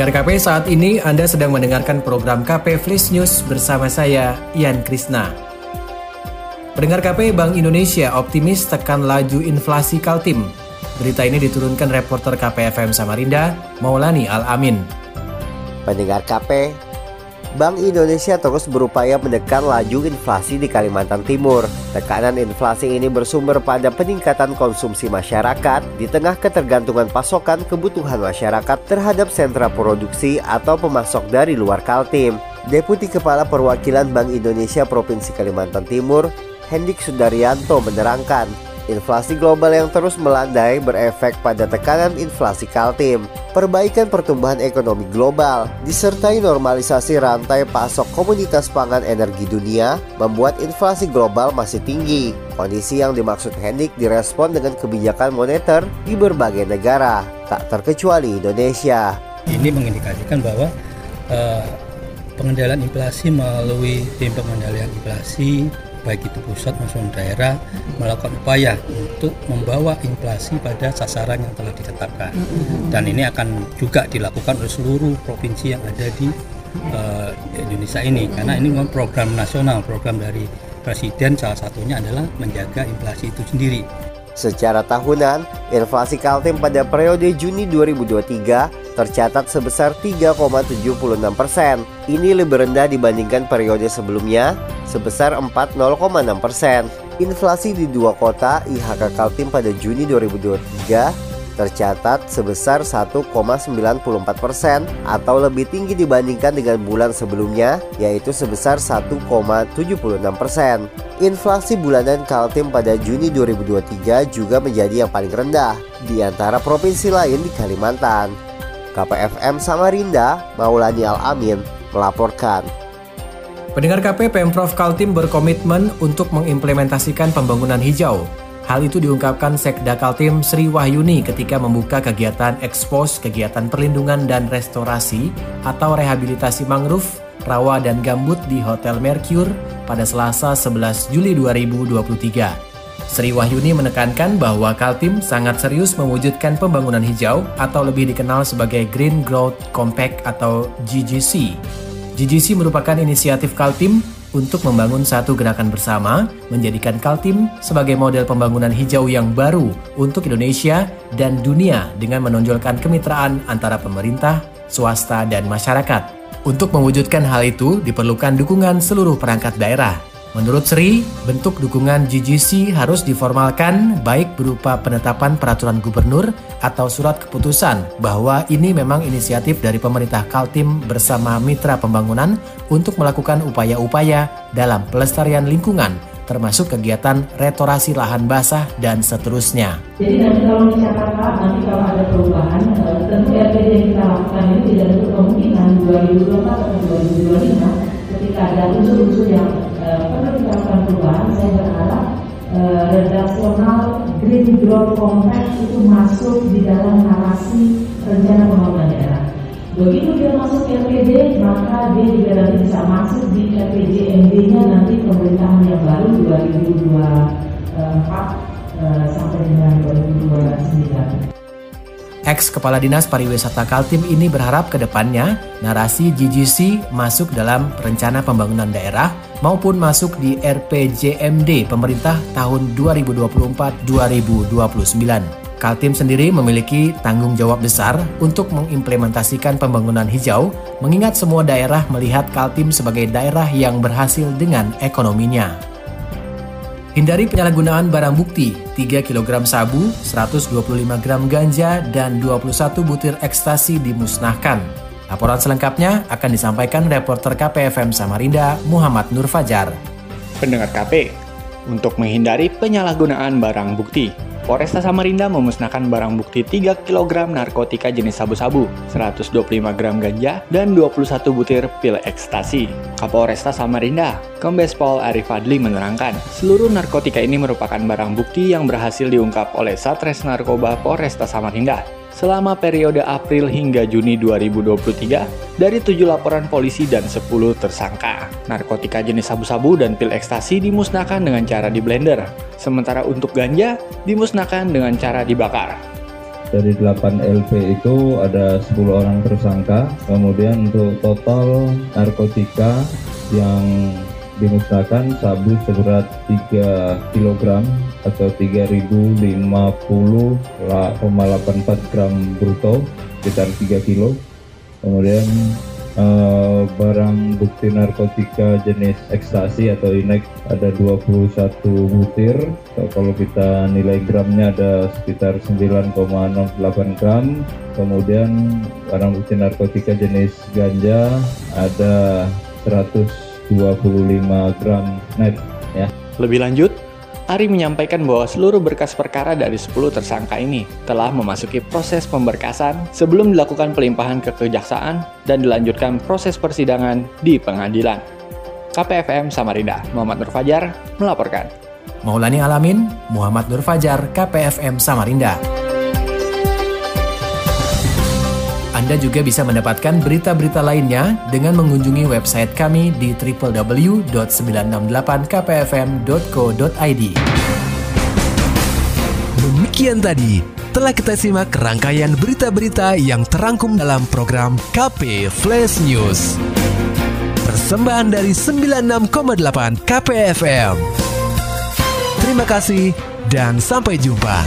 Pendengar KP saat ini Anda sedang mendengarkan program KP Flash News bersama saya Ian Krisna. Pendengar KP Bank Indonesia optimis tekan laju inflasi Kaltim. Berita ini diturunkan reporter KPFM Samarinda, Maulani Al-Amin. Pendengar KP, Bank Indonesia terus berupaya menekan laju inflasi di Kalimantan Timur. Tekanan inflasi ini bersumber pada peningkatan konsumsi masyarakat di tengah ketergantungan pasokan kebutuhan masyarakat terhadap sentra produksi atau pemasok dari luar Kaltim. Deputi Kepala Perwakilan Bank Indonesia Provinsi Kalimantan Timur, Hendik Sudaryanto menerangkan, Inflasi global yang terus melandai berefek pada tekanan inflasi Kaltim. Perbaikan pertumbuhan ekonomi global disertai normalisasi rantai pasok komunitas pangan energi dunia membuat inflasi global masih tinggi. Kondisi yang dimaksud Hendik direspon dengan kebijakan moneter di berbagai negara, tak terkecuali Indonesia. Ini mengindikasikan bahwa uh, pengendalian inflasi melalui tim pengendalian inflasi baik itu pusat maupun daerah melakukan upaya untuk membawa inflasi pada sasaran yang telah ditetapkan. Dan ini akan juga dilakukan oleh seluruh provinsi yang ada di uh, Indonesia ini. Karena ini program nasional program dari presiden salah satunya adalah menjaga inflasi itu sendiri. Secara tahunan, inflasi Kaltim pada periode Juni 2023 tercatat sebesar 3,76 persen. Ini lebih rendah dibandingkan periode sebelumnya sebesar 4,06 persen. Inflasi di dua kota IHK Kaltim pada Juni 2023 tercatat sebesar 1,94 persen atau lebih tinggi dibandingkan dengan bulan sebelumnya yaitu sebesar 1,76 persen. Inflasi bulanan Kaltim pada Juni 2023 juga menjadi yang paling rendah di antara provinsi lain di Kalimantan. KPFM Samarinda, Maulani Al-Amin, melaporkan. Pendengar KP Pemprov Kaltim berkomitmen untuk mengimplementasikan pembangunan hijau Hal itu diungkapkan Sekda Kaltim Sri Wahyuni ketika membuka kegiatan ekspos kegiatan perlindungan dan restorasi atau rehabilitasi mangrove, rawa dan gambut di Hotel Mercure pada Selasa 11 Juli 2023. Sri Wahyuni menekankan bahwa Kaltim sangat serius mewujudkan pembangunan hijau atau lebih dikenal sebagai Green Growth Compact atau GGC. GGC merupakan inisiatif Kaltim untuk membangun satu gerakan bersama, menjadikan Kaltim sebagai model pembangunan hijau yang baru untuk Indonesia dan dunia dengan menonjolkan kemitraan antara pemerintah, swasta, dan masyarakat. Untuk mewujudkan hal itu, diperlukan dukungan seluruh perangkat daerah, Menurut Sri, bentuk dukungan GGC harus diformalkan baik berupa penetapan peraturan gubernur atau surat keputusan bahwa ini memang inisiatif dari pemerintah Kaltim bersama mitra pembangunan untuk melakukan upaya-upaya dalam pelestarian lingkungan termasuk kegiatan retorasi lahan basah dan seterusnya. Jadi nanti kalau dicatat nanti kalau ada perubahan, eh, tentu RPD yang kita lakukan ini tidak ada kemungkinan 2024 atau 2025 ketika ada unsur-unsur yang perlu dilakukan perubahan saya berharap uh, redaksional Green Growth Compact itu masuk di dalam narasi rencana pembangunan daerah. Begitu dia masuk ke RPD, maka dia juga nanti bisa masuk di RPJMD-nya nanti pemerintahan yang baru 2024 uh, sampai dengan 2029. Ex Kepala Dinas Pariwisata Kaltim ini berharap ke depannya narasi GGC masuk dalam rencana pembangunan daerah maupun masuk di RPJMD pemerintah tahun 2024-2029. Kaltim sendiri memiliki tanggung jawab besar untuk mengimplementasikan pembangunan hijau, mengingat semua daerah melihat Kaltim sebagai daerah yang berhasil dengan ekonominya. Hindari penyalahgunaan barang bukti, 3 kg sabu, 125 gram ganja, dan 21 butir ekstasi dimusnahkan. Laporan selengkapnya akan disampaikan reporter KPFM Samarinda, Muhammad Nur Fajar. Pendengar KP, untuk menghindari penyalahgunaan barang bukti. Polresta Samarinda memusnahkan barang bukti 3 kg narkotika jenis sabu-sabu, 125 gram ganja, dan 21 butir pil ekstasi. Kapolresta Samarinda, Kombes Pol Arif Adli menerangkan, seluruh narkotika ini merupakan barang bukti yang berhasil diungkap oleh Satres Narkoba Polresta Samarinda selama periode April hingga Juni 2023 dari tujuh laporan polisi dan 10 tersangka. Narkotika jenis sabu-sabu dan pil ekstasi dimusnahkan dengan cara di blender, sementara untuk ganja dimusnahkan dengan cara dibakar. Dari 8 LP itu ada 10 orang tersangka, kemudian untuk total narkotika yang dimusnahkan sabu seberat 3 kg atau 3050,84 gram bruto sekitar 3 kilo. Kemudian uh, barang bukti narkotika jenis ekstasi atau inek ada 21 butir. Kalau kita nilai gramnya ada sekitar 9,08 gram. Kemudian barang bukti narkotika jenis ganja ada 100 25 gram net ya. Lebih lanjut, Ari menyampaikan bahwa seluruh berkas perkara dari 10 tersangka ini telah memasuki proses pemberkasan sebelum dilakukan pelimpahan ke kejaksaan dan dilanjutkan proses persidangan di pengadilan. KPFM Samarinda, Muhammad Nur Fajar melaporkan. Maulani Alamin, Muhammad Nur Fajar, KPFM Samarinda. Anda juga bisa mendapatkan berita-berita lainnya dengan mengunjungi website kami di www.968kpfm.co.id. Demikian tadi telah kita simak rangkaian berita-berita yang terangkum dalam program KP Flash News. Persembahan dari 96,8 KPFM. Terima kasih dan sampai jumpa.